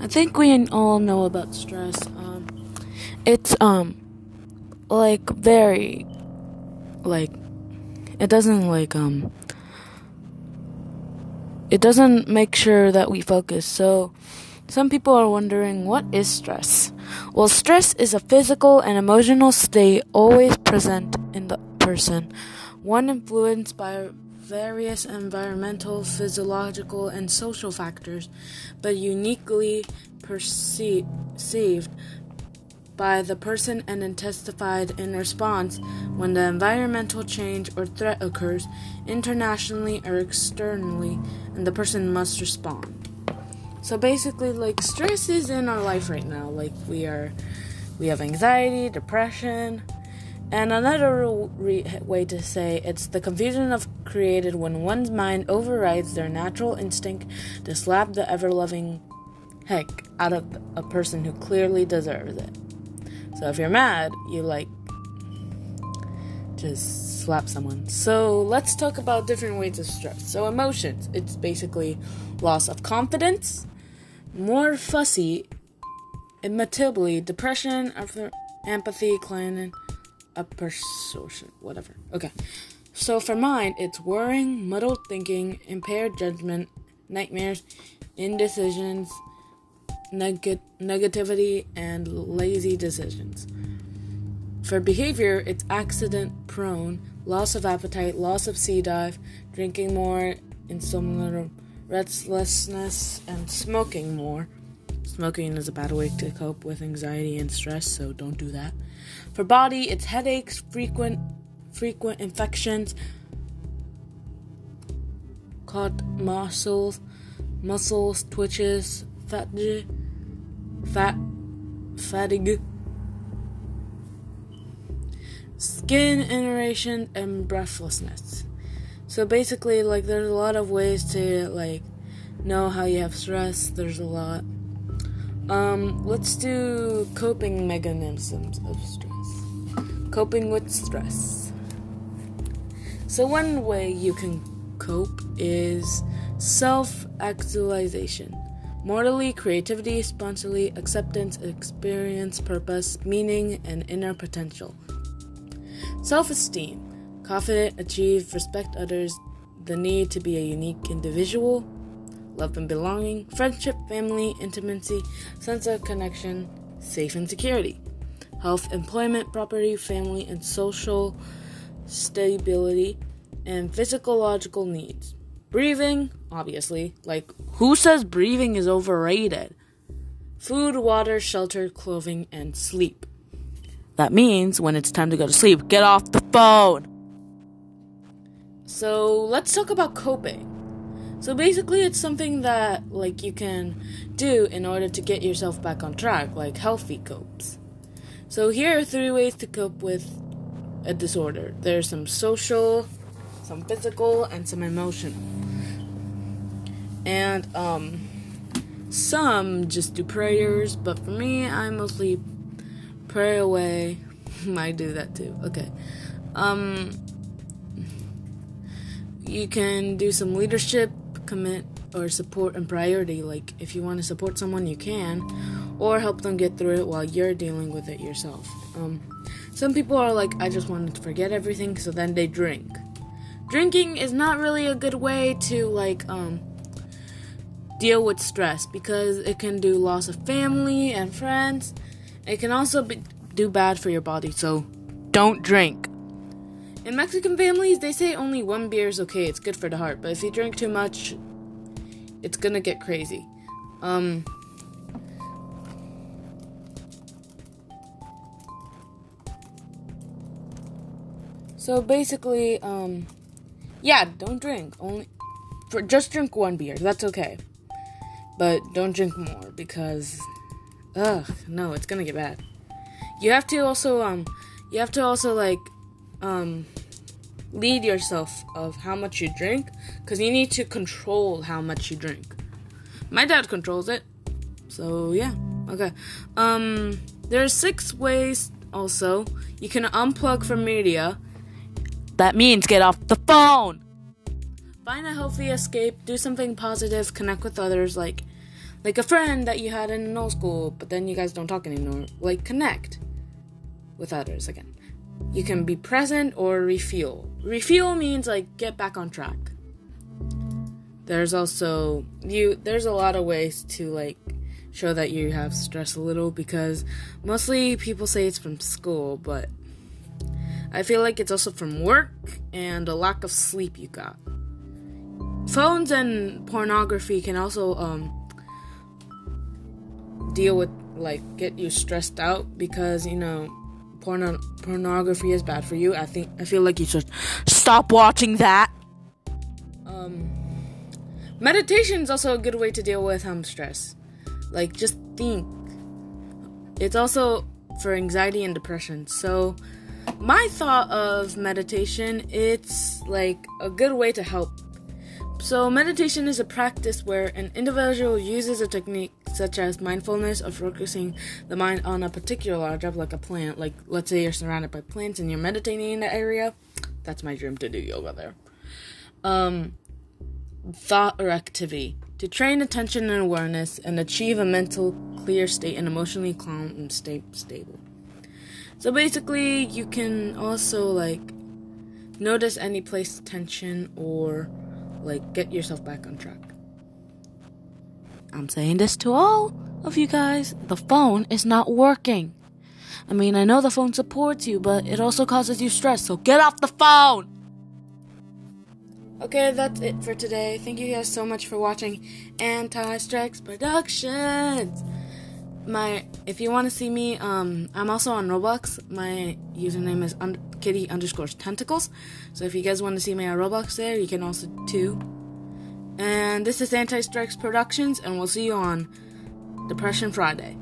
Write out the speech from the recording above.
I think we all know about stress. Um, it's um, like very, like, it doesn't like um, it doesn't make sure that we focus. So, some people are wondering what is stress. Well, stress is a physical and emotional state always present in the person, one influenced by various environmental, physiological, and social factors, but uniquely perceived by the person and intensified in response when the environmental change or threat occurs internationally or externally, and the person must respond. So basically, like stress is in our life right now. Like we are, we have anxiety, depression, and another re- way to say it's the confusion of created when one's mind overrides their natural instinct to slap the ever loving heck out of a person who clearly deserves it. So if you're mad, you like just slap someone. So let's talk about different ways of stress. So emotions, it's basically loss of confidence, more fussy, irritability, depression, empathy, climbing a persuasion, whatever. Okay. So for mine, it's worrying, muddled thinking, impaired judgment, nightmares, indecisions, neg- negativity, and lazy decisions. For behavior, it's accident prone, loss of appetite, loss of sea dive, drinking more, insomnia, restlessness, and smoking more. Smoking is a bad way to cope with anxiety and stress, so don't do that. For body, it's headaches, frequent frequent infections, caught muscles, muscles twitches, fatigue, fat, fatigue, skin irritation, and breathlessness. So basically, like, there's a lot of ways to like know how you have stress. There's a lot. Um, let's do coping mechanisms of stress. Coping with stress. So, one way you can cope is self actualization. Morally, creativity, spontaneity, acceptance, experience, purpose, meaning, and inner potential. Self esteem. Confident, achieve, respect others, the need to be a unique individual, love and belonging, friendship, family, intimacy, sense of connection, safe and security, health, employment, property, family, and social stability, and physiological needs. Breathing, obviously, like who says breathing is overrated? Food, water, shelter, clothing, and sleep. That means when it's time to go to sleep, get off the phone. So let's talk about coping. So basically, it's something that like you can do in order to get yourself back on track, like healthy copes. So here are three ways to cope with a disorder. There's some social, some physical, and some emotional. And um some just do prayers, but for me, I mostly pray away. I do that too. Okay. Um you can do some leadership commit or support and priority. Like, if you want to support someone, you can, or help them get through it while you're dealing with it yourself. Um, some people are like, I just wanted to forget everything, so then they drink. Drinking is not really a good way to, like, um, deal with stress because it can do loss of family and friends. It can also be, do bad for your body, so don't drink. In Mexican families, they say only one beer is okay. It's good for the heart, but if you drink too much, it's gonna get crazy. Um. So basically, um, yeah, don't drink. Only just drink one beer. That's okay, but don't drink more because, ugh, no, it's gonna get bad. You have to also, um, you have to also like um, lead yourself of how much you drink because you need to control how much you drink. My dad controls it, so yeah. Okay. Um, there are six ways. Also, you can unplug from media. That means get off the phone. Find a healthy escape. Do something positive. Connect with others. Like, like a friend that you had in old school, but then you guys don't talk anymore. Like connect with others again. You can be present or refuel. Refuel means like get back on track. There's also you there's a lot of ways to like show that you have stress a little because mostly people say it's from school, but I feel like it's also from work and a lack of sleep you got. Phones and pornography can also um deal with like get you stressed out because you know porno- pornography is bad for you. I think I feel like you should stop watching that. Um, meditation is also a good way to deal with um stress. Like just think. It's also for anxiety and depression. So my thought of meditation, it's like a good way to help so, meditation is a practice where an individual uses a technique such as mindfulness of focusing the mind on a particular object, like a plant. Like, let's say you're surrounded by plants and you're meditating in the area. That's my dream to do yoga there. Um, thought or activity to train attention and awareness and achieve a mental clear state and emotionally calm and stay stable. So basically, you can also like notice any place tension or like, get yourself back on track. I'm saying this to all of you guys. The phone is not working. I mean, I know the phone supports you, but it also causes you stress, so get off the phone! Okay, that's it for today. Thank you guys so much for watching Anti Strikes Productions. My, if you want to see me, um, I'm also on Roblox. My username is un- kitty underscores tentacles. So if you guys want to see me on Roblox there, you can also too. And this is Anti Strikes Productions, and we'll see you on Depression Friday.